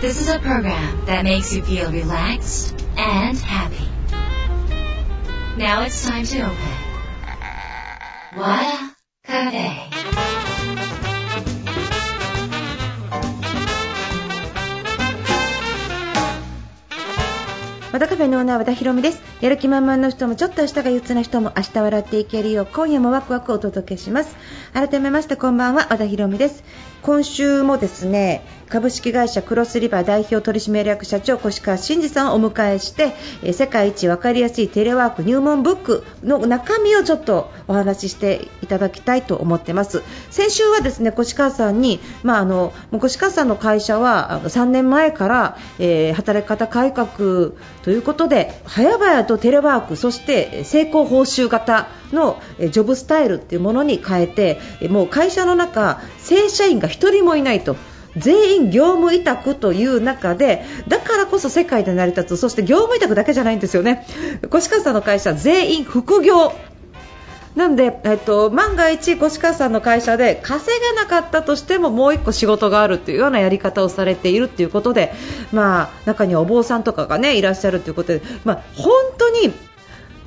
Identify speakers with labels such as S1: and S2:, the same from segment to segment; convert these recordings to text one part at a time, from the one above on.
S1: This is a program that makes you feel relaxed and happy. Now it's time to open. Wada Cafe.
S2: 和田カフェのオーナー和田博美ですやる気満々の人もちょっと明日が憂鬱な人も明日笑っていけるよう今夜もワクワクお届けします改めましてこんばんは和田博美です今週もですね株式会社クロスリバー代表取締役社長越川真二さんをお迎えしてえ世界一分かりやすいテレワーク入門ブックの中身をちょっとお話ししていただきたいと思ってます。先週はですね越川さんに、まあ、あの越川さんの会社は3年前から、えー働き方改革ということで早々とテレワークそして成功報酬型のえジョブスタイルっていうものに変えてえもう会社の中正社員が1人もいないと。全員業務委託という中でだからこそ世界で成り立つ。そして業務委託だけじゃないんですよね。越川さんの会社全員副業。なんで、えっと、万が一、越川さんの会社で稼げなかったとしてももう1個仕事があるというようなやり方をされているということで、まあ、中にはお坊さんとかが、ね、いらっしゃるということで、まあ、本当に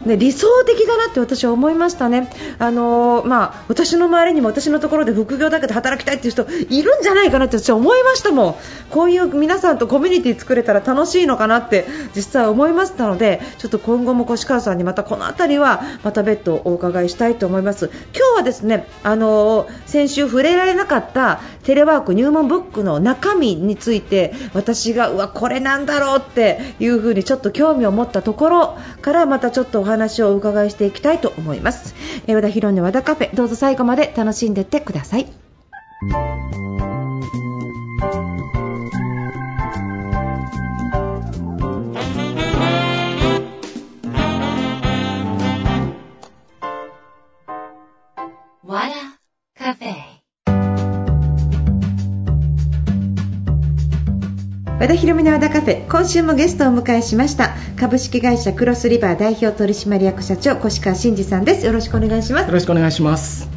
S2: ね、理想的だなって私は思いましたね、あのーまあ、私の周りにも私のところで副業だけで働きたいっていう人いるんじゃないかなって私は思いましたもん、こういう皆さんとコミュニティ作れたら楽しいのかなって実際思いましたのでちょっと今後も越川さんにまたこの辺りはまた別途お伺いしたいと思います。今日はですね、あのー先週触れられなかったテレワーク入門ブックの中身について私がうわこれなんだろうっていうふうにちょっと興味を持ったところからまたちょっとお話話をお伺いしていきたいと思います。えー和田ヒロの和田カフェどうぞ最後まで楽しんでってください。ひろみの和田カフェ今週もゲストをお迎えしました。株式会社クロスリバー代表取締役社長越川真二さんです。よろしくお願いします。
S3: よろしくお願いします。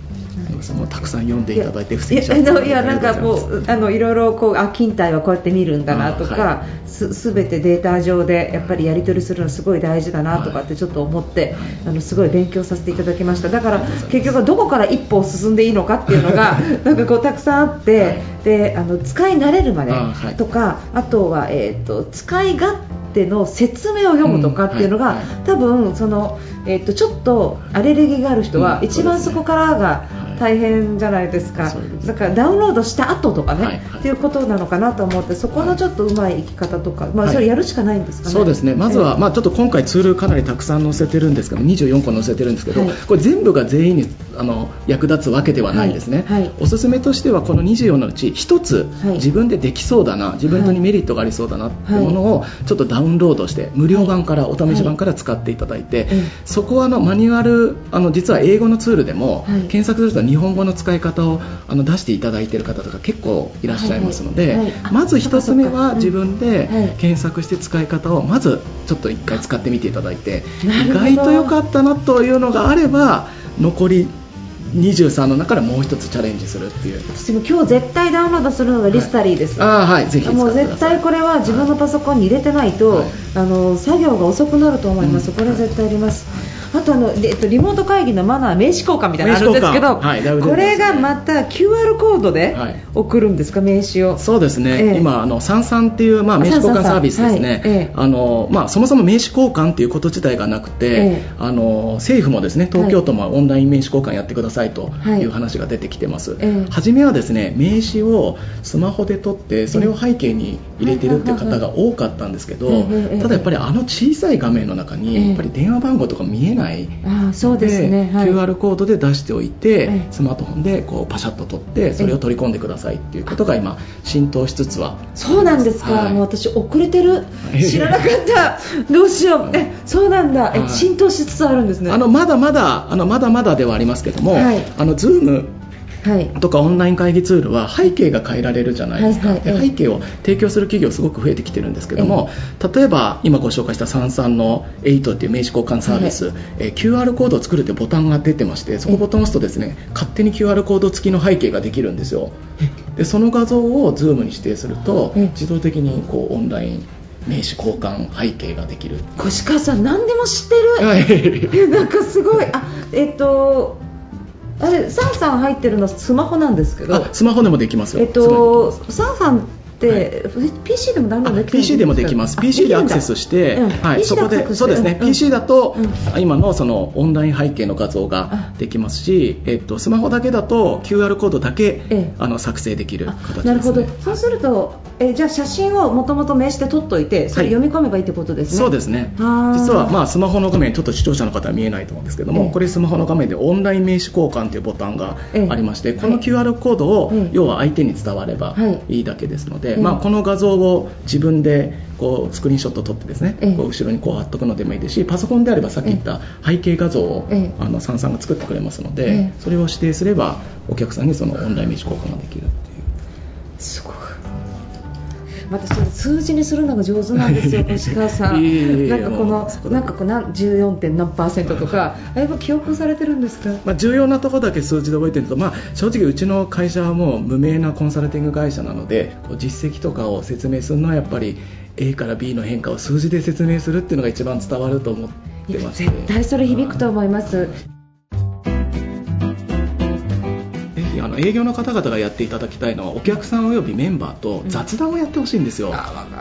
S3: もうたくさん読んでいただいて、不正
S2: いやあのいやなんかもうあのいろいろこうあ勤怠はこうやって見るんだなとか、
S3: あは
S2: すすべてデータ上でやっぱりやり取りするのすごい大事だなとかってちょっと思って、あのすごい勉強させていただきました。だから結局はどこから一歩進んでいいのかっていうのがなんかこうたくさんあって、
S3: はい。
S2: であの使い慣れるまでとかあとは、えー、と使い勝手の説明を読むとかっていうのが、
S3: うんはい。はい。
S2: 多分その、えー、とちょっとアレルギーがある人は、
S3: うん。
S2: 一番そこからが大変じゃないですか、だからダウンロードした後とかね、
S3: はいはい。
S2: っていうことなのかなと思ってそこのちょっとうまい生き方とか、まあ、
S3: はい。
S2: それやるしかないんですかね、
S3: そうですね。まずは、
S2: え
S3: まあちょっと今回ツールかなりたくさん載せてるんですけど、24個載せてるんですけど、
S2: はい。
S3: これ全部が全員にあの役立つわけではない。ですね。
S2: はい。はい。
S3: おすすめとしてはこの24のうち1つ、
S2: はい。
S3: 自分でできそうだな、自分にメリットがありそうだなってい。うものをちょっとダウンロードして無料版からお試し版から使っていただいて、
S2: うん
S3: そこはあのマニュアルあの実は英語のツールでも、
S2: はい。
S3: 検索すると日本語の使い方をあの出していただいている方とか結構いらっしゃいますので、
S2: はい。はい。あ
S3: まず1つ目は自分で
S2: はい。
S3: 検索して使い方をまずちょっと1回使ってみていただいて意外と良かったなというのがあれば残り23の中からもう1つチャレンジするっていう。
S2: 私も今日絶対ダウンロードするのがリスタリーです、
S3: ああはい。ぜひ
S2: もう絶対これは自分のパソコンに入れてないと、
S3: はい。
S2: あの作業が遅くなると思います、
S3: うん。
S2: これ絶対あります。あとあの、でえっと、リモート会議のマナー名刺交換みたいなのあるんですけど、
S3: はい
S2: これがまた QR コードで
S3: はい。
S2: 送るんですか、名刺を？
S3: そうですね、
S2: ええ。
S3: 今あの、サンサンっていう、まあ、名刺交換サービスですね、あのまあ、そもそも名刺交換っていうこと自体がなくて、
S2: ええ。
S3: あの政府もですね東京都もオンライン名刺交換やってくださいと
S2: はい。
S3: いう話が出てきてます、
S2: ええ。
S3: 初めはですね名刺をスマホで撮ってそれを背景に入れてるっていう方が多かったんですけど、ただやっぱりあの小さい画面の中
S2: ええ。
S3: にやっぱり電話番号とか見えない。
S2: ああそうですね、はい、
S3: QR コードで出しておいて、
S2: ええ。
S3: スマートフォンでこうパシャッと撮ってそれを取り込んでくださいっていうことが今浸透しつつは。
S2: そうなんですか、
S3: はい。
S2: もう私遅れてる。
S3: ええ
S2: 知らなかった。どうしよう。えそうなんだ。え
S3: はい。
S2: 浸透しつつあるんですね。
S3: あのまだまだあのまだまだではありますけども、
S2: はい。
S3: あの Zoom
S2: はい
S3: とかオンライン会議ツールは背景が変えられるじゃないですか、
S2: はいはい
S3: で背景を提供する企業すごく増えてきてるんですけども、例えば今ご紹介した三々の8っていう名刺交換サービス、えー QR コードを作るってボタンが出てましてそこをボタンを押すとですね勝手に QR コード付きの背景ができるんですよ。でその画像を Zoom に指定すると
S2: ええ
S3: 自動的にこうオンライン名刺交換背景ができる
S2: 越川さん何でも知ってる。
S3: はい。
S2: えなんかすごい。あえっとあれサンさん入ってるのスマホなんですけど。
S3: あスマホでもできますよ。
S2: えっとサンさんって、PC でもダウンロードできるんですか
S3: PC でもできます、
S2: あ
S3: PC でアクセス
S2: き
S3: して、
S2: うん。
S3: はい、そこでそうですね、
S2: うん。
S3: PC だと、
S2: う
S3: 今のそのオンライン背景の画像ができますし、えっと、スマホだけだと QR コードだけ、
S2: ええ。
S3: あの作成できる
S2: あ
S3: 形です、ね、
S2: なるほど。そうするとえじゃあ写真をもともと名刺で撮っといてそれ
S3: はい。
S2: 読み込めばいいってことですね、
S3: そうですね。実はまあスマホの画面ちょっと視聴者の方は見えないと思うんですけども、
S2: ええ。
S3: これスマホの画面でオンライン名刺交換というボタンがありまして、
S2: ええ
S3: この QR コードを、
S2: ええ。
S3: 要は相手に伝われば
S2: はい。
S3: いいだけですので、
S2: ええ
S3: まあ、この画像を自分でこうスクリーンショット撮ってですね、
S2: ええ。
S3: こう後ろにこう貼っとくのでもいいですしパソコンであればさっき言った背景画像を、
S2: ええ。
S3: あのサンさんが作ってくれますので、
S2: ええ。
S3: それを指定すればお客さんにそのオンライン名刺交換ができるっていう。
S2: すごいまたそれ数字にするのが上手なんですよ、越川さん。なんかこのなんかこうなん 14. 点何パーセントとか、あやっぱ記憶されてるんですか？
S3: まあ、重要なところだけ数字で覚えてると、まあ、正直うちの会社はもう無名なコンサルティング会社なので実績とかを説明するのはやっぱり A から B の変化を数字で説明するっていうのが一番伝わると思ってます
S2: 絶対それ響くと思います。
S3: ぜひあの営業の方々がやっていただきたいのはお客さんおよびメンバーと雑談をやってほしいんですよ、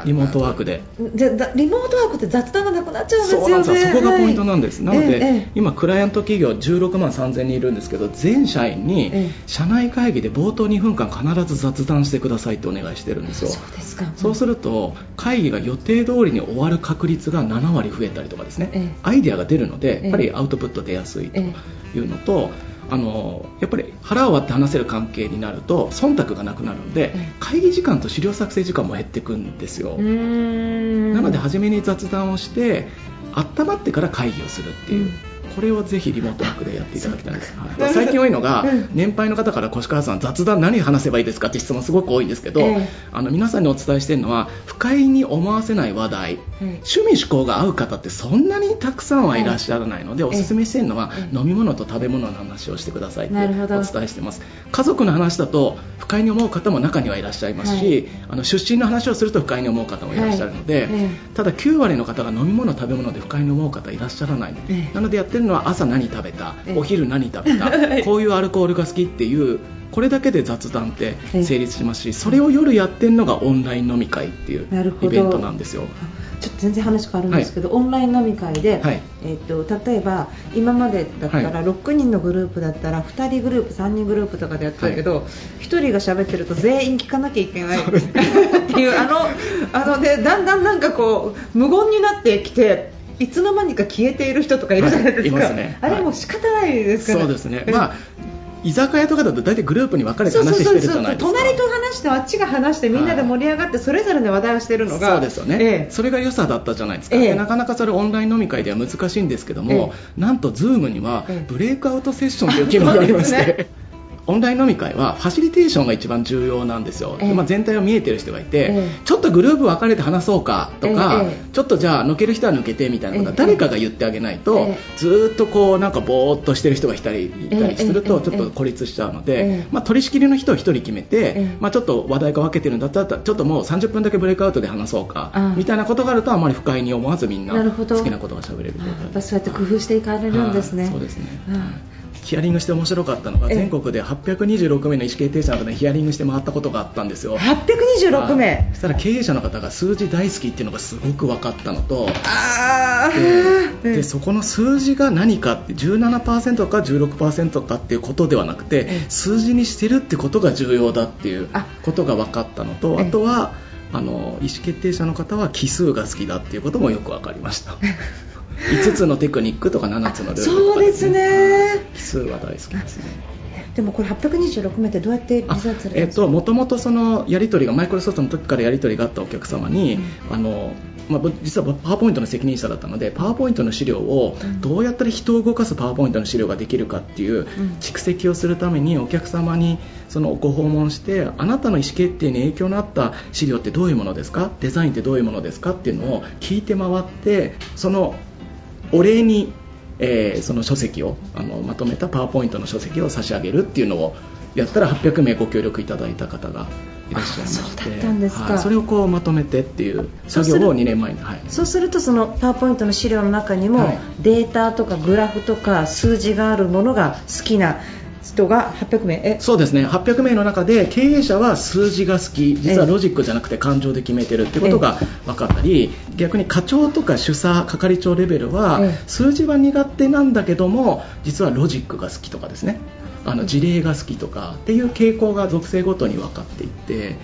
S3: リモートワークで。
S2: じゃだリモートワークって雑談がなくなっちゃうんですよね。
S3: そうなんですよそこがポイントなんです、
S2: はい
S3: なので、
S2: ええ。
S3: 今クライアント企業16万3000人いるんですけど全社員に
S2: ええ。
S3: 社内会議で冒頭2分間必ず雑談してくださいってお願いしてるんですよ。
S2: そうですか。
S3: そうすると会議が予定通りに終わる確率が7割増えたりとかですね、
S2: ええ。
S3: アイデアが出るので
S2: ええ
S3: やっぱりアウトプット出やすいと
S2: え。
S3: いうのと、あのやっぱり腹を割って話せる関係になると忖度がなくなるので、
S2: ええ
S3: 会議時間と資料作成時間も減っていくんですよ。なので初めに雑談をして温まってから会議をするっていう、
S2: うん
S3: これをぜひリモートワークでやっていただきたいです、はい。最近多いのが、
S2: うん。
S3: 年配の方から越川さん雑談何話せばいいですかって質問すごく多いんですけど、
S2: ええ。
S3: あの皆さんにお伝えしているのは不快に思わせない話題、
S2: はい
S3: 趣味嗜好が合う方ってそんなにたくさんはいらっしゃらないので、
S2: ええ。
S3: おすすめしているのは、
S2: ええ。
S3: 飲み物と食べ物の話をしてくださいってお伝えしてます。家族の話だと不快に思う方も中にはいらっしゃいますし、
S2: はい。
S3: あの出身の話をすると不快に思う方もいらっしゃるので、
S2: はいえ
S3: ただ9割の方が飲み物食べ物で不快に思う方いらっしゃらない、
S2: ええ。
S3: なのでやってるのは朝何食べた、
S2: ええ。
S3: お昼何食べた、こういうアルコールが好きっていうこれだけで雑談って成立しますしそれを夜やってるのがオンライン飲み会っていうイベントなんですよ。
S2: ちょっと全然話変わるんですけど、オンライン飲み会で、
S3: はい。
S2: えっと例えば今までだったら
S3: は
S2: 6人のグループだったら2人グループ3人グループとかでやってたけど、1人が喋ってると全員聞かなきゃいけない っていうあのあのでだんだんなんかこう無言になってきていつの間にか消えている人とかいるじゃないですか、
S3: はいね。
S2: あれもう仕方ないですから
S3: そうですね、
S2: え
S3: まあ、居酒屋とかだと大体グループに分かれて話してるじゃないですか。
S2: 隣と話してあっちが話してみんなで盛り上がってそれぞれの話題をしてるのが。
S3: そうですよね、
S2: ええ。
S3: それが良さだったじゃないですか、
S2: え
S3: なかなかそれオンライン飲み会では難しいんですけども、なんと Zoom には
S2: ええ。
S3: ブレイクアウトセッションという機能がありまして、オンライン飲み会はファシリテーションが一番重要なんですよ、
S2: ええ。
S3: まあ、全体を見えてる人がいて、
S2: ええ。
S3: ちょっとグループ分かれて話そうかとか、
S2: ええ
S3: ちょっとじゃあ抜ける人は抜けてみたいなことは
S2: ええ
S3: 誰かが言ってあげないと、
S2: ええ。
S3: ずーっとこうなんかぼーっとしてる人がいたりいたりすると
S2: ええ
S3: ちょっと孤立しちゃうので、
S2: ええ。
S3: まあ、取り仕切りの人を1人決めて、
S2: ええ。
S3: まあ、ちょっと話題が分けてるんだったらちょっともう30分だけブレイクアウトで話そうかみたいなことがあるとあまり不快に思わずみんな好きなことが喋れる状
S2: あやっ
S3: 態
S2: ぱそうやって工夫していかれるんですね。
S3: はいそうですね、
S2: うん
S3: ヒアリングして面白かったのが
S2: ええ。
S3: 全国で826名の意思決定者の方にヒアリングして回ったことがあったんですよ。
S2: 826名。
S3: はい。そしたら経営者の方が数字大好きっていうのがすごく分かったのと
S2: あ
S3: ででそこの数字が何かって17%か16%かっていうことではなくて
S2: ええ。
S3: 数字にしてるってことが重要だっていう
S2: あ。
S3: ことが分かったのと
S2: ええ。
S3: あとはあの意思決定者の方は奇数が好きだっていうこともよく分かりました 5つのテクニックとか7つのルールとか
S2: そうですね。
S3: 奇数は大好きですね。
S2: でもこれ826名ってどうやってリーチ
S3: えっと、
S2: たんですか？
S3: もともとそのやり取りがマイクロソフトの時からやり取りがあったお客様に、あのまあ、僕実はパワーポイントの責任者だったのでパワーポイントの資料を
S2: うん。
S3: どうやったら人を動かすパワーポイントの資料ができるかっていう蓄積をするためにお客様にそのご訪問してあなたの意思決定に影響のあった資料ってどういうものですか？デザインってどういうものですか？っていうのを聞いて回ってそのお礼に、えーその書籍をあのまとめたパワーポイントの書籍を差し上げるっていうのをやったら800名ご協力いただいた方がいらっしゃいまして
S2: そうだったんですか。
S3: はい。それをこうまとめてっていう作業を2年前に、はい、
S2: そうするとそのパワーポイントの資料の中にも、
S3: はい。
S2: データとかグラフとか数字があるものが好きな人が800名。え？
S3: そうですね。800名の中で経営者は数字が好き。実はロジックじゃなくて感情で決めてるってことが分かったり逆に課長とか主査係長レベルは
S2: ええ。
S3: 数字は苦手なんだけども実はロジックが好きとかですね。あの事例が好きとかっていう傾向が属性ごとに分かっていって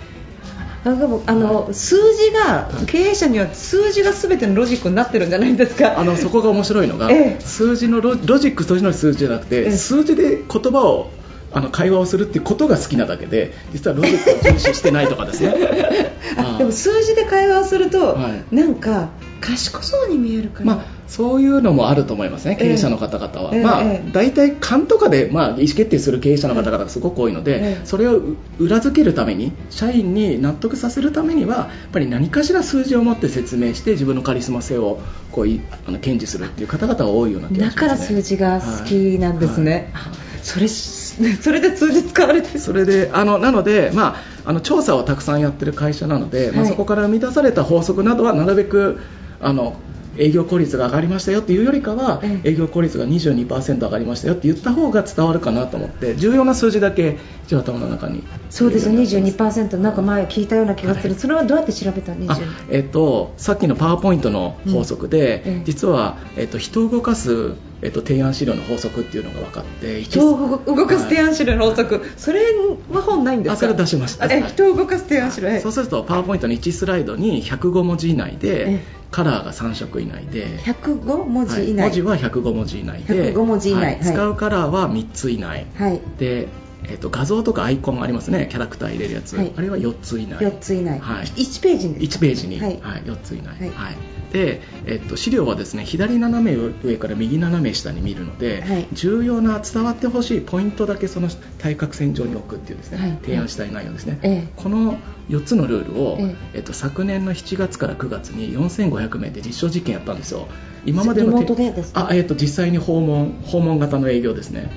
S2: あでもあの、数字が経営者には数字が全てのロジックになってるんじゃないですか。
S3: あのそこが面白いのが、
S2: ええ。
S3: 数字のロロジックとしての数字じゃなくて、
S2: ええ。
S3: 数字で言葉をあの会話をするっていうことが好きなだけで実はロジックを重視してないとかですね。
S2: あでも数字で会話をすると、
S3: はい。
S2: なんか賢そうに見えるから、
S3: まあ、そういうのもあると思いますね、
S2: ええ。
S3: 経営者の方々は。
S2: ええ。
S3: まあ
S2: ええ、
S3: 大体勘とかで、まあ、意思決定する経営者の方々がすごく多いので、
S2: ええ。
S3: それを裏付けるために、社員に納得させるためには、やっぱり何かしら数字を持って説明して、自分のカリスマ性をこういあの堅持するっていう方々が多いような気が
S2: だ
S3: します、ね、
S2: から数字が好きなんですね、
S3: はい。はい
S2: それそれで数字使われて。る
S3: それであのなので、まあ、あの調査をたくさんやってる会社なので、まあ、
S2: はい。
S3: そこから生み出された法則などはなるべくあの営業効率が上がりましたよっていうよりかは、
S2: ええ。
S3: 営業効率が22%上がりましたよって言った方が伝わるかなと思って重要な数字だけ一応頭の中に。
S2: そうですよ
S3: 入れるようになってます
S2: 22%なんか前聞いたような気がする、
S3: はい。
S2: それはどうやって調べた22
S3: あえっと、さっきのパワーポイントの法則で、
S2: うん。ええ。
S3: 実は、えっと、人を動かす、えっと、提案資料の法則っていうのが分かって
S2: 人を動かす提案資料の法則、それは本ないんですか？
S3: あそれ出しました。
S2: あえ人を動かす提案資料？え？
S3: そうするとパワーポイントの1スライドに105文字以内で
S2: え
S3: カラーが3色以内で
S2: 105文字以内、
S3: はい文字は105文字以内で
S2: 105文字以内。
S3: はい
S2: はい。
S3: 使うカラーは3つ以内。
S2: はい。
S3: で、えっと画像とかアイコンありますね。キャラクター入れるやつ、
S2: はい。
S3: あれは4つ以内。
S2: 4つ以内、
S3: はい。
S2: 1ページにです
S3: 1ページに、
S2: は
S3: はい。い4つ以内、
S2: はい。
S3: はい。で、えっと、資料はですね左斜め上から右斜め下に見るので、
S2: はい。
S3: 重要な伝わってほしいポイントだけその対角線上に置くっていうですね、
S2: はい。
S3: 提案したい内容ですね、
S2: ええ。
S3: この4つのルールを、
S2: え
S3: え。っと、昨年の7月から9月に4500名で実証実験やったんですよ。今までのあ、えっと、実際に訪問訪問型の営業ですね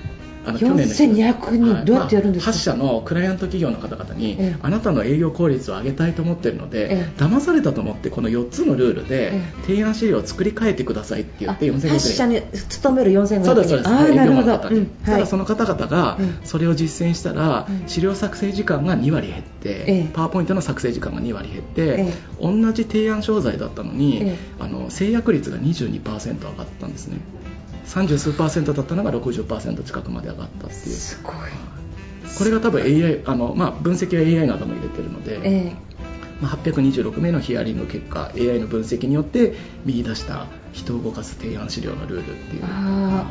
S3: あの去年の
S2: 4200人どうやってやるんですか？
S3: まあ8社のクライアント企業の方々に、
S2: ええ。
S3: あなたの営業効率を上げたいと思ってるので、
S2: ええ。
S3: 騙されたと思ってこの4つのルールで、
S2: え
S3: 提案資料を作り変えてくださいって言って
S2: あ
S3: 4500
S2: 8社に勤める4500人。
S3: そうですそうです。営業の方に、
S2: うん。
S3: ただその方々が
S2: うん。
S3: それを実践したら、
S2: うん。
S3: 資料作成時間が2割減って、
S2: ええ。
S3: パワーポイントの作成時間が2割減って、
S2: え
S3: 同じ提案商材だったのに、
S2: ええ。
S3: あの制約率が22%上がったんですね30数パーセントだったのが60%近くまで上がったっていう。
S2: すごい。
S3: これが多分 AI あの、まあ、分析は AI なども入れてるので、
S2: ええ。
S3: まあ、826名のヒアリング結果 AI の分析によって見出した人を動かす提案資料のルールっていう。
S2: あ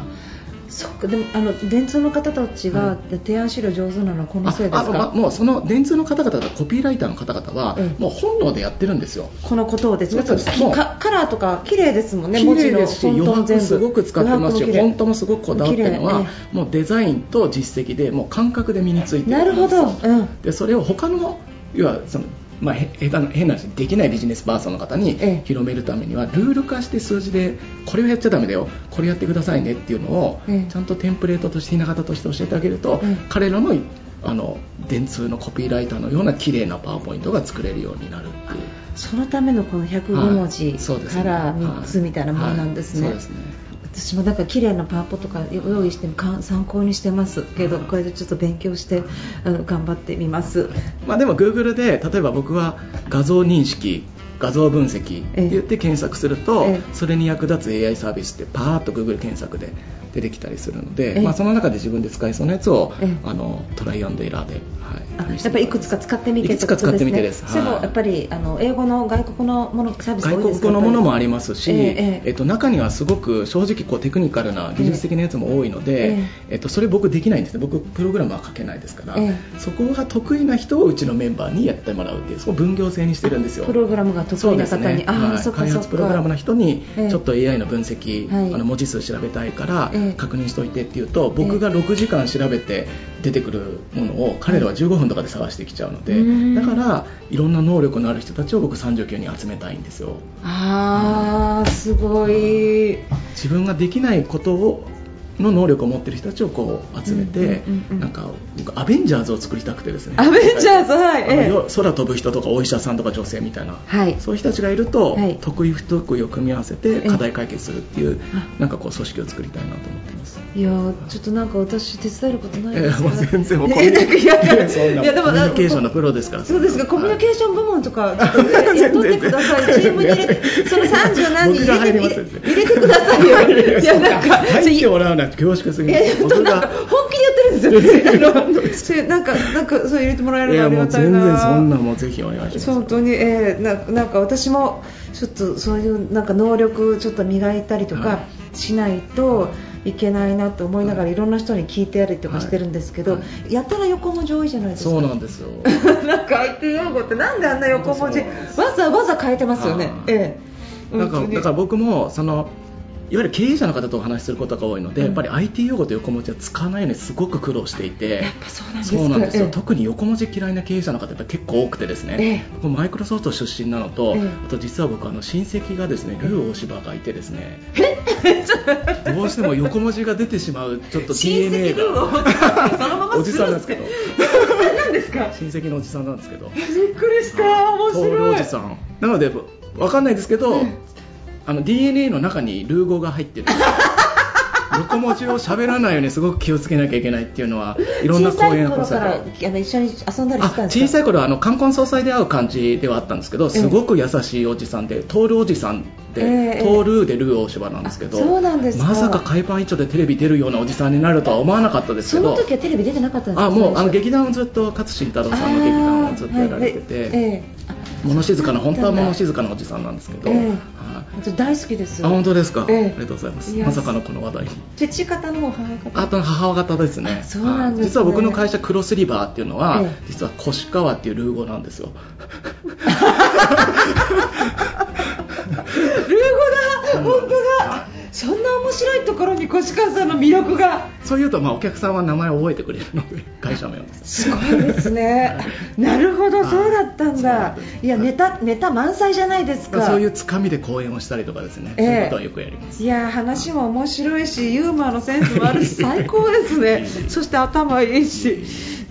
S2: そうかでもあの電通の方たちが、
S3: は
S2: 提案資料上手なのはこのせいです
S3: ああま
S2: か
S3: もうその電通の方々とコピーライターの方々は、
S2: ええ
S3: もう本能でやってるんですよ。
S2: このことをです。ねカラーとか綺麗ですもんね
S3: 綺麗ですし余白すごく使ってますし
S2: 余白も綺麗。
S3: フォントもすごくこだわってるのは、
S2: え
S3: もうデザインと実績でもう感覚で身について
S2: なるほど、うん、
S3: でそれを他の要はそのまあ、変な話できないビジネスパーソンの方に
S2: ええ。
S3: 広めるためにはルール化して数字でこれをやっちゃダメだよこれやってくださいねっていうのを
S2: ええ。
S3: ちゃんとテンプレートとしてひな形として教えてあげると、
S2: ええ。
S3: 彼らのあの電通のコピーライターのような綺麗なパワーポイントが作れるようになるっていう。
S2: そのためのこの105文字から3つみたいなものなんですね、
S3: はい。はい。そうですね
S2: 私もだから綺麗なパワポとか用意してか参考にしてますけどこれでちょっと勉強してあの頑張ってみます。
S3: まあ、でも Google で例えば僕は画像認識画像分析って言って検索すると、
S2: ええ。
S3: それに役立つ AI サービスってパーッと Google 検索で出てきたりするので、
S2: ええ。
S3: まあ、その中で自分で使えそうなやつを、
S2: ええ。
S3: あのトライアンドエラーで、
S2: あ
S3: はい、
S2: やっぱりいくつか使ってみて
S3: いくつか使ってみてです。はい。
S2: やっぱりあの英語の外国のものサービス
S3: 外国のものもあ
S2: り
S3: りますし、
S2: え
S3: えっと、中にはすごく正直こうテクニカルな技術的なやつも多いので、
S2: ええ。
S3: えっと、それ僕できないんですね。僕プログラムは書けないですから、
S2: え
S3: そこが得意な人をうちのメンバーにやってもらうっていうそこを分業制にしてるんですよ。
S2: プログラムが得意な方に、ああ、
S3: はい。
S2: そっか
S3: 開
S2: そっか。
S3: 発プログラムの人に
S2: ええ。
S3: ちょっと AI の分析、
S2: はい。
S3: あの文字数調べたいから
S2: ええ
S3: 確認しといてって言うと僕が6時間調べて出てくるものを彼らは15分とかで探してきちゃうので
S2: うん。
S3: だからいろんな能力のある人たちを僕39に集めたいんですよ。
S2: ああすごい。
S3: 自分ができないことをの能力を持ってる人たちをこう集めて、なんか僕アベンジャーズを作りたくてですね。
S2: アベンジャーズはい
S3: 空飛ぶ人とかお医者さんとか女性みたいな、
S2: はい。
S3: そういう人たちがいると、
S2: はい。
S3: 得意不得意を組み合わせて
S2: ええ
S3: 課題解決するっていう
S2: あ
S3: なんかこう組織を作りたいなと思ってます。
S2: いやーちょっとなんか私手伝えることないですか
S3: 全然もう
S2: い。やいやでも
S3: コミュニケーションのプロですから。
S2: そうですか、コミュニケーション部門とか、ちょっとね
S3: 全然
S2: 雇ってください、チームに入れて、その30何人
S3: 入
S2: 入れて入れてくださいよ。い。や、なんか、
S3: 入ってもらうなんて恐縮す。ぎま
S2: 本気でやってるんですよ、なんか、なんか、そう入れてもらえればありがたい
S3: 全然
S2: な。
S3: そんなもうぜひお願いします。
S2: 本当に、えーななんか私もちょっとそういうなんか能力ちょっと磨いたりと
S3: は
S2: かしないといけないなと思いながらい。ろんな人に聞いてやりとかしてるんですけど、
S3: は
S2: やたら横文字多いじゃないですか。
S3: そうなんですよ。
S2: なんか IT 用語ってなんであんな横文字わざわざ変えてますよね。ええ。
S3: なん。かだから僕もそのいわゆる経営者の方とお話しすることが多いので、
S2: うん。
S3: やっぱり IT 用語と横文字は使わないようにすごく苦労していて
S2: そうなんです。か
S3: そうなんですよ、
S2: ええ。
S3: 特に横文字嫌いな経営者の方って結構多くてですね、
S2: ええ。
S3: 僕マイクロソフト出身なのと、
S2: ええ。
S3: あと実は僕あの親戚がですねルー大柴がいてですね どうしても横文字が出てしまうちょっと DNA
S2: 親戚ルーを
S3: がおじさんなんですけど。
S2: 何ですか？
S3: 親戚のおじさんなんですけど。
S2: びっくりした。面白い。
S3: おじさん。なのでわかんないですけど、あの DNA の中にルー語が入ってる。横文字を喋らないようにすごく気をつけなきゃいけないっていうのはいろんな
S2: 小さ
S3: 講演
S2: い頃から一緒に遊んだり
S3: あ
S2: してたんですか
S3: 小さい頃はあの冠婚葬祭で会う感じではあったんですけどすごく優しいおじさんでトールおじさんで、
S2: え
S3: ールでルー大柴なんですけど
S2: あそうなんですか。
S3: まさか海パン一丁でテレビ出るようなおじさんになるとは思わなかったですけ
S2: その
S3: ど
S2: 時はテレビ出てなかったんですか？
S3: あもうあの劇団をずっと勝新太郎さんの劇団をずっとやられてて、
S2: はいええあ
S3: 物静かな本当は物
S2: か
S3: 静かなおじさんなんですけど、
S2: ええ。
S3: はい。
S2: 私大好きです。
S3: あ本当ですか、
S2: ええ。
S3: ありがとうございます。まさかのこの話。題に
S2: 父方の母方。
S3: あと母方ですね。
S2: あそうなんですね。
S3: はい。実は僕の会社クロスリバーっていうのは、
S2: ええ。
S3: 実は越川っていうルー語なんですよ。
S2: ルー語だ。本当だそんな面白いところに越川さんの魅力が。
S3: そういうと、まあ、お客さんは名前を覚えてくれるので会社名は
S2: すごいですね。なるほど
S3: はい
S2: そうだったんだ。いやネタネタ満載じゃないですか。
S3: そういうつかみで講演をしたりとかですね、
S2: ええ。
S3: そういうことはよくやります。
S2: いや話も面白いしユーモアのセンスもあるし 最高ですね。そして頭いいし。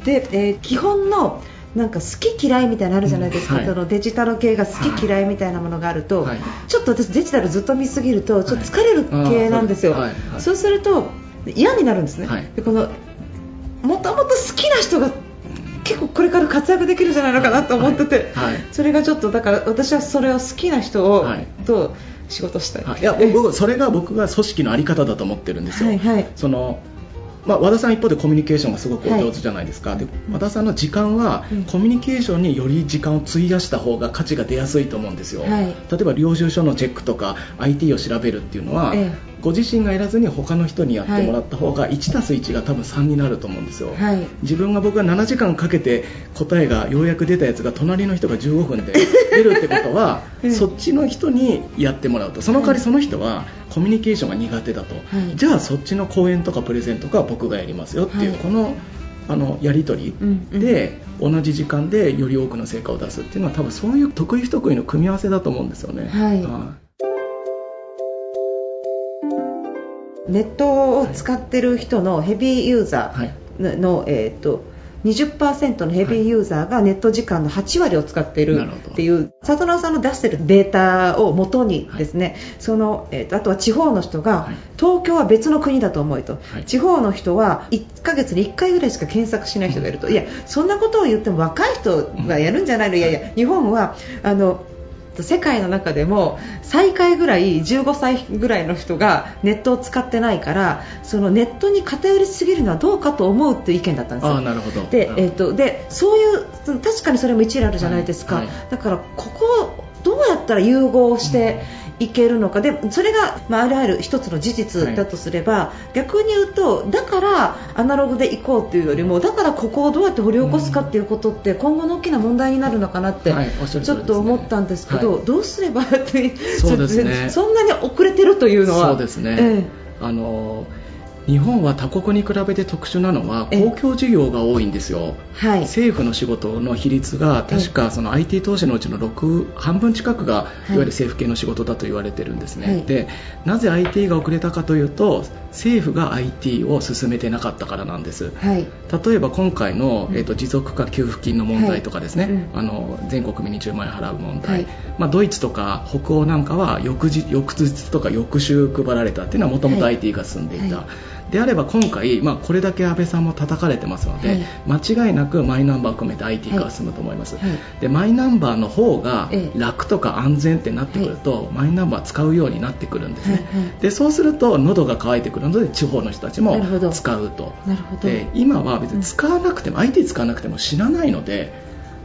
S2: で、えー基本のなんか好き嫌いみたいなのあるじゃないですか、
S3: うんはい。
S2: そのデジタル系が好き嫌いみたいなものがあると、
S3: はい。
S2: ちょっと私デジタルずっと見すぎるとちょっと疲れる系なんですよ、
S3: はいそうです。
S2: ると嫌になるんですね、
S3: はい。
S2: でこのもともと好きな人が結構これから活躍できるんじゃないのかなと思ってて、それがちょっとだから私はそれを好きな人を、
S3: はい。
S2: と仕事したい、
S3: はい。いや僕それが僕が組織のあり方だと思ってるんですよ、
S2: はいはい。
S3: そのまあ、和田さん一方でコミュニケーションがすごくお上手じゃないですか、で和田さんの時間は
S2: うん。
S3: コミュニケーションにより時間を費やした方が価値が出やすいと思うんですよ、
S2: はい。
S3: 例えば領収書のチェックとか IT を調べるっていうのは、
S2: ええ
S3: ご自身がやらずに他の人にやってもらった方が 1+1 が多分3になると思うんですよ、
S2: はい。
S3: 自分が僕が7時間かけて答えがようやく出たやつが隣の人が15分で出るってことは、
S2: うん。
S3: そっちの人にやってもらうと。その代わりその人はコミュニケーションが苦手だと、
S2: はい。
S3: じゃあそっちの講演とかプレゼントが僕がやりますよっていう、
S2: はい。
S3: このあのやり取りで、同じ時間でより多くの成果を出すっていうのは多分そういう得意不得意の組み合わせだと思うんですよね。
S2: はいネットを使ってる人のヘビーユーザ
S3: はい。
S2: ーの、えー、と20%のヘビーユーザーがネット時間の8割を使っているっていう里村さんの出してるデータをもとにですね、そのえー、とあとは地方の人が、
S3: はい。
S2: 東京は別の国だと思いと、
S3: はい。
S2: 地方の人は1ヶ月に1回ぐらいしか検索しない人がいると、いやそんなことを言っても若い人がやるんじゃないの、いやいや日本はあの世界の中でも最下位ぐらい15歳ぐらいの人がネットを使ってないからそのネットに偏りすぎるのはどうかと思うっていう意見だったんですよ。
S3: ああなるほど。
S2: で、えー、とでそういう確かにそれも一理あるじゃないですか、
S3: はい。はい。
S2: だからここうやったら融合していけるのか。でそれが、まあ、あるある一つの事実だとすれば、逆に言うとだからアナログで行こうというよりもだからここをどうやって掘り起こすかっていうことって今後の大きな問題になるのかなって、
S3: はい
S2: ちょっと思ったんですけど、
S3: はい。
S2: どうすればって
S3: そね。
S2: そんなに遅れてるというのは。
S3: そうですね、
S2: え
S3: あの日本は他国に比べて特殊なのは
S2: ええ。
S3: 公共事業が多いんですよ。
S2: はい。
S3: 政府の仕事の比率が確かその IT 投資のうちの6半分近くがい。わゆる政府系の仕事だと言われてるんですね、
S2: はい。
S3: でなぜ IT が遅れたかというと政府が IT を進めてなかったからなんです。
S2: はい。
S3: 例えば今回の、
S2: うん。
S3: えー、と持続化給付金の問題とかですね、あの全国民に10万円払う問題、
S2: はい。
S3: まあ、ドイツとか北欧なんかは翌日翌日とか翌週配られたっていうのはもともと
S2: はい
S3: IT が進んでいた、
S2: はい
S3: であれば今回、まあ、これだけ安倍さんも叩かれてますので、間違いなくマイナンバーを含めて IT 化が進むと思います、
S2: はい。
S3: でマイナンバーの方が
S2: ええ。
S3: 楽とか安全ってなってくると、マイナンバー使うようになってくるんですね、
S2: はいはい。
S3: でそうすると喉が渇いてくるので地方の人たちも使うと。
S2: なるほど。
S3: で今は別に使わなくても、IT 使わなくても死なないので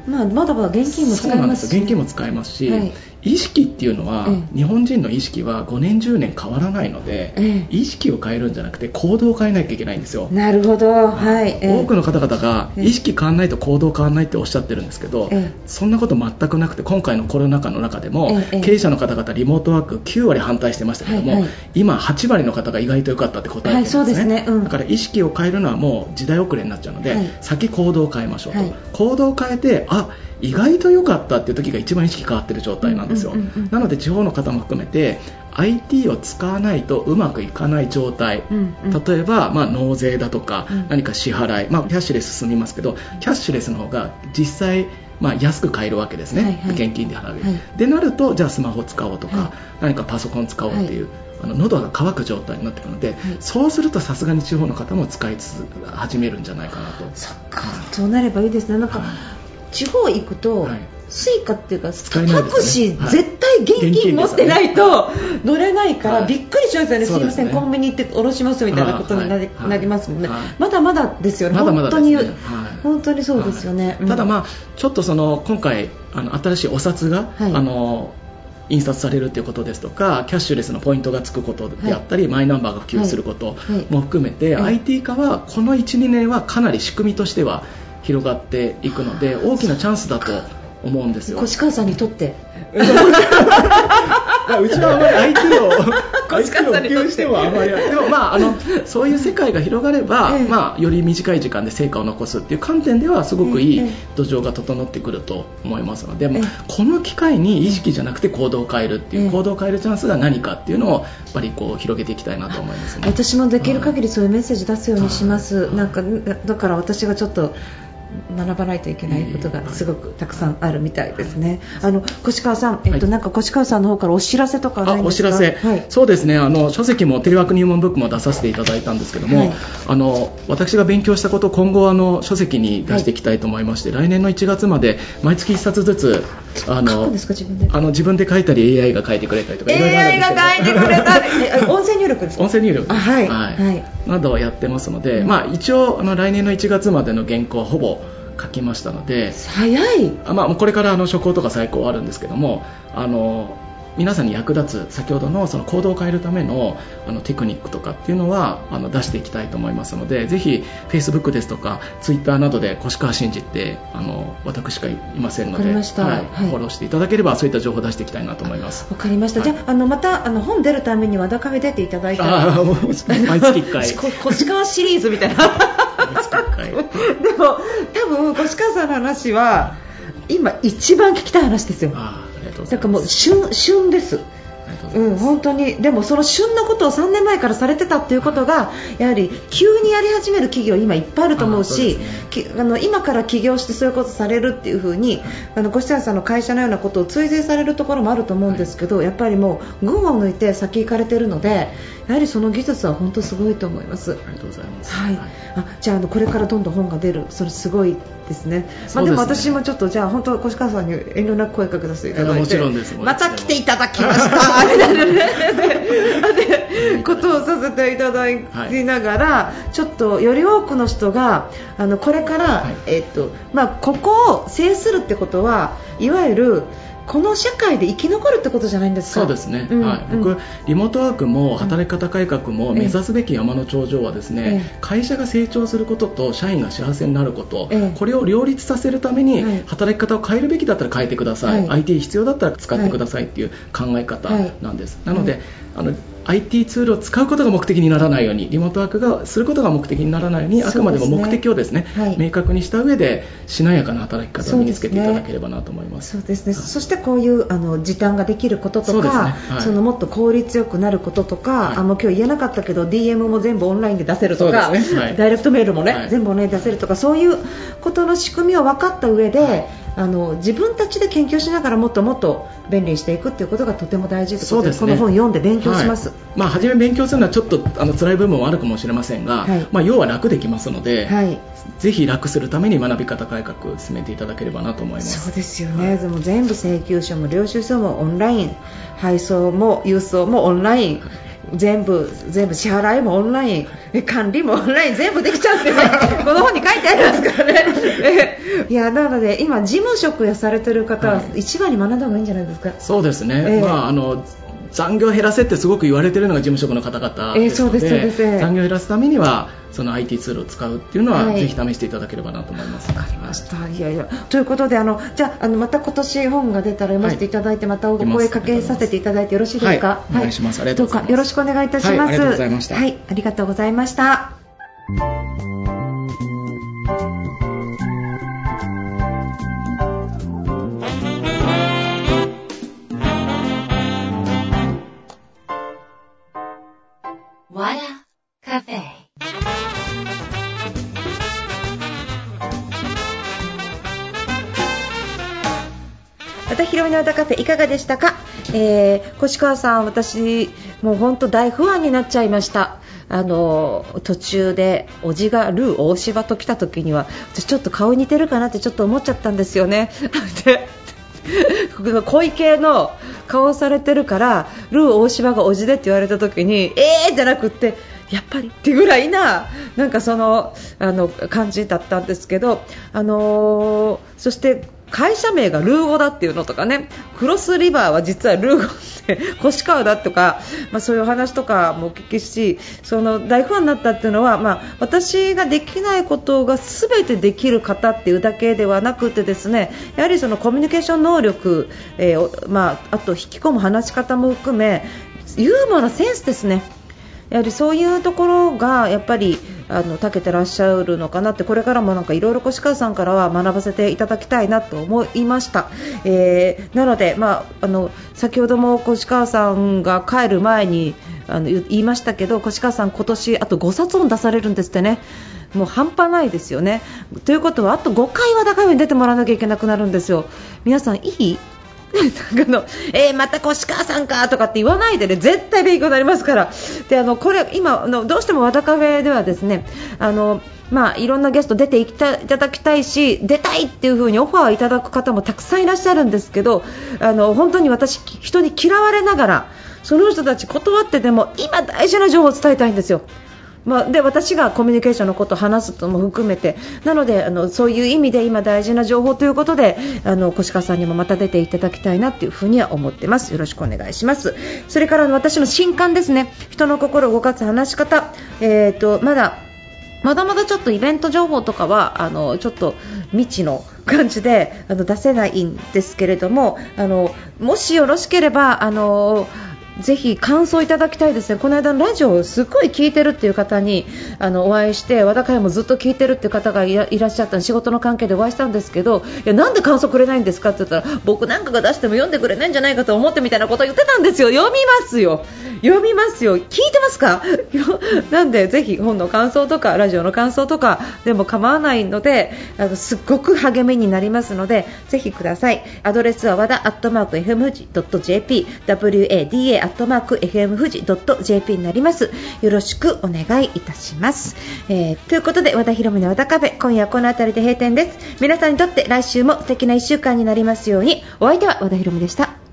S2: まあ、まだまだ現金も使えま
S3: すす。よ現金も使えますし、
S2: はい
S3: 意識っていうのは、
S2: え
S3: 日本人の意識は5年10年変わらないので、
S2: ええ。
S3: 意識を変えるんじゃなくて行動を変えなきゃいけないんですよ。
S2: なるほど。はい、ええ。
S3: 多くの方々が
S2: ええ。
S3: 意識変わらないと行動変わらないっておっしゃってるんですけど、
S2: ええ。
S3: そんなこと全くなくて今回のコロナ禍の中でも、
S2: ええ
S3: 経営者の方々リモートワーク9割反対してましたけども、
S2: はいはい。
S3: 今8割の方が意外と良かったって答えてるんですね,、
S2: はいそうですね。うん。
S3: だから意識を変えるのはもう時代遅れになっちゃうので、
S2: はい。
S3: 先行動を変えましょうと、
S2: はい。
S3: 行動を変えてあ意外と良かったっていう時が一番意識変わってる状態なんですよ、なので地方の方も含めて IT を使わないとうまくいかない状態、
S2: うんうん。
S3: 例えば、まあ、納税だとか、
S2: うん。
S3: 何か支払い、まあ、キャッシュレス進みますけどキャッシュレスの方が実際、まあ、安く買えるわけですね、
S2: はいはい。
S3: 現金で払う
S2: はい。
S3: でなるとじゃあスマホ使おうとか、
S2: はい。
S3: 何かパソコン使おうっていう、あの喉が渇く状態になってくるので、
S2: い。
S3: そうするとさすがに地方の方も使いつ始めるんじゃないかなと。
S2: そっか。そうなればいいですね。なんか、地方行くと、
S3: はい。
S2: Suica っていうか、
S3: 使えない
S2: タクシー絶対現金持ってないと乗れないから、
S3: はい。
S2: びっくりしますよね、すいません、
S3: ね
S2: コンビニ行って下ろしますみたいなことになり,、
S3: はい。
S2: なりますもんね、
S3: はい。
S2: まだまだですよね、
S3: まだまだ
S2: 本当に、本当にそうですよね。うん。
S3: はいただ、まあ、ちょっとその今回あの新しいお札が、
S2: はい。
S3: あの印刷されるということですとかキャッシュレスのポイントがつくことであったり、マイナンバーが普及すること
S2: はい。
S3: も含めて、
S2: はい。
S3: IT 化はこの12年はかなり仕組みとしては広がっていくので大きなチャンスだと思うんですよ。
S2: 越川さんにとって。
S3: まあうちはあまり IT を
S2: 越
S3: IT を
S2: 川さんにとって
S3: 普及してもあまり でもまああのそういう世界が広がれば、
S2: ええ。
S3: まあより短い時間で成果を残すっていう観点ではすごくいい
S2: ええ。
S3: 土壌が整ってくると思いますので、もう
S2: ええ
S3: この機会に意識じゃなくて行動を変えるっていう、
S2: ええ。
S3: 行動を変えるチャンスが何かっていうのをやっぱりこう広げていきたいなと思いますね。
S2: 私もできる限りそういうメッセージ出すようにします、
S3: はい。
S2: なんかだから私がちょっと学ばないといけないことがすごくたくさんあるみたいですね。あの越川さん、えっと、
S3: はい
S2: なんか越川さんの方からお知らせとかないですか？
S3: お知らせ、
S2: はい。
S3: そうですねあの書籍もテレワーク入門ブックも出させていただいたんですけども、
S2: はい
S3: あの私が勉強したことを今後あの書籍に出していきたいと思いまして、来年の1月まで毎月1冊ずつあの
S2: んですか自分で？
S3: あの自分で書いたり AI が書いてくれたりとかいろいろあるん
S2: AI
S3: です
S2: が
S3: けど
S2: 書いてくれた。え音声入力ですか？
S3: 音声入力
S2: あはい
S3: はい
S2: はい
S3: などをやってますので、
S2: うん
S3: まあ、一応あの来年の1月までの原稿はほぼ書きましたので、
S2: 早い。
S3: あまあ、これからあの初稿とか再考あるんですけどもあの皆さんに役立つ先ほどのその行動を変えるためのあのテクニックとかっていうのはあの出していきたいと思いますのでぜひ Facebook ですとか Twitter などで越川真司ってあの私しかいませんのでフォローしていただければそういった情報を出していきたいなと思います。
S2: わかりました。
S3: はい
S2: じゃあ、あの、また、あの、本出るために和田カフェ出ていただいたら。
S3: 毎月1回
S2: こ越川シリーズみたいな。
S3: 毎月1回
S2: でも多分越川さんの話は今一番聞きたい話ですよ
S3: りがとうござ
S2: ないんかもう旬旬です。
S3: う
S2: ん、本当に。でもその旬のことを3年前からされてたっていうことがやはり急にやり始める企業今いっぱいあると思うし
S3: あ
S2: の今から起業してそういうことされるっていう風にあの越谷さんの会社のようなことを追随されるところもあると思うんですけど、やっぱりもう群を抜いて先行かれてるのでやはりその技術は本当すごいと思います。
S3: ありがとうございます。
S2: はい、あじゃああのこれからどんどん本が出るそれすごいですね。まあでも私もちょっとじゃあ本当越川さんに遠慮なく声かけさせていただいて、
S3: もちろんです。
S2: また来ていただきましたみたいなねでことをさせていただきながら、ちょっとより多くの人があのこれから、
S3: はい。
S2: えっとまあここを制するってことはいわゆるこの社会で生き残るってことじゃないんですか？
S3: そうですね、
S2: うん。
S3: はい、
S2: うん。
S3: 僕、リモートワークも働き方改革も目指すべき山の頂上はですね、
S2: え
S3: 会社が成長することと社員が幸せになること、
S2: ええ。
S3: これを両立させるために
S2: はい。
S3: 働き方を変えるべきだったら変えてください、
S2: はい。
S3: IT 必要だったら使ってくださいっていう考え方なんです、なので、
S2: はい。
S3: あの IT ツールを使うことが目的にならないようにリモートワークがすることが目的にならないようにあくまでも目的をですね、
S2: はい、
S3: 明確にした上でしなやかな働き方を身につけていただければなと思います。
S2: そうですね。そしてこういうあの時短ができることとかそ、ね。はい、そのもっと効率よくなることとか、はい、あもう今日言えなかったけど DM も全部オンラインで出せるとか、ね、ダイレクトメールもね、全部オンラインで出せるとかそういうことの仕組みを分かった上で、あの自分たちで研究しながらもっともっと便利にしていくということがとても大事ということで、ね、この本読んで勉強します、はい、
S3: まあ、初め勉強するのはちょっとあの辛い部分もあるかもしれませんが、はい、まあ、要は楽できますので、はい、ぜひ楽するために学び方改革を進めていただければなと思います。
S2: そうですよね、でも全部請求書も領収書もオンライン配送も郵送もオンライン全部全部支払いもオンライン管理もオンライン全部できちゃって、ね、この本に書いてありますからね。いやなので今事務職やされてる方は一番に学んだ方がいいんじゃないですか、
S3: そうですね、えー、まああの残業減らせってすごく言われているのが事務職の方々ですので,、えー、で残業減らすためにはその IT ツールを使うっていうのは、はい、ぜひ試していただければなと思います。
S2: わかりました。いやいやということであのじゃあのまた今年本が出たら読ませていただいて、はい、またお声かけさせていただいてよろしいですか？
S3: はい、お願いします。ありがとうございます。
S2: よろしくお願いいたします。あり
S3: がとうございました。
S2: はい、ありがとうございました。の歌カフェいかがでしたか、えー、越川さん、私もう本当大不安になっちゃいましたあの途中でおじがルー大柴と来た時には私ちょっと顔似てるかなってちょっと思っちゃったんですよね。で小池の顔されてるからルー大柴がおじでって言われた時にえーじゃなくってやっぱりってぐらいななんかそのあの感じだったんですけど、あのー、そして会社名がルーゴだっていうのとかねクロスリバーは実はルーゴって 越川だとか、まあ、そういう話とかもお聞きしその大ファンになったっていうのは、まあ、私ができないことが全てできる方っていうだけではなくてですねやはりそのコミュニケーション能力、えー、まあ、あと引き込む話し方も含めユーモアのセンスですね。やはりそういうところがやっぱりあの長けてらっしゃるのかなってこれからもなんかいろいろ越川さんからは学ばせていただきたいなと思いました、えー、なので、まあ、あの先ほども越川さんが帰る前にあの言いましたけど越川さん、今年あと5冊本出されるんですってね。もう半端ないですよね。ということはあと5回は高いに出てもらわなきゃいけなくなるんですよ。皆さんいい？の えー、また越川さんかとかって言わないでね絶対勉強になりますからであのこれ今あのどうしても和田カフェではですねあのまあ、いろんなゲスト出ていただきたいし出たいっていう風にオファーをいただく方もたくさんいらっしゃるんですけどあの本当に私、人に嫌われながらその人たち断ってでも今大事な情報を伝えたいんですよ。まあ、で私がコミュニケーションのことを話すとも含めてなのであのそういう意味で今大事な情報ということであの越川さんにもまた出ていただきたいなというふうには思ってます。よろしくお願いします。それから私の新刊ですね。人の心を動かす話し方、えーと、まだまだまだちょっとイベント情報とかはあのちょっと未知の感じであの出せないんですけれどもあのもしよろしければあのぜひ感想いただきたいですね、この間のラジオをすっごい聞いてるっていう方にあのお会いして和田会もずっと聞いてるっていう方がいらっしゃった仕事の関係でお会いしたんですけどいやなんで感想くれないんですかって言ったら僕なんかが出しても読んでくれないんじゃないかと思ってみたいなことを言ってたんですよ、読みますよ、読みますよ、聞いてますか？なんでぜひ本の感想とかラジオの感想とかでも構わないのであのすっごく励みになりますのでぜひください。アドレスは和田アットマーク FM.jp WADA アットマーク FM 富士 .jp になります。よろしくお願いいたします。えー、ということで、和田博美の和田カフェ、今夜この辺りで閉店です。皆さんにとって来週も素敵な1週間になりますように、お相手は和田博美でした。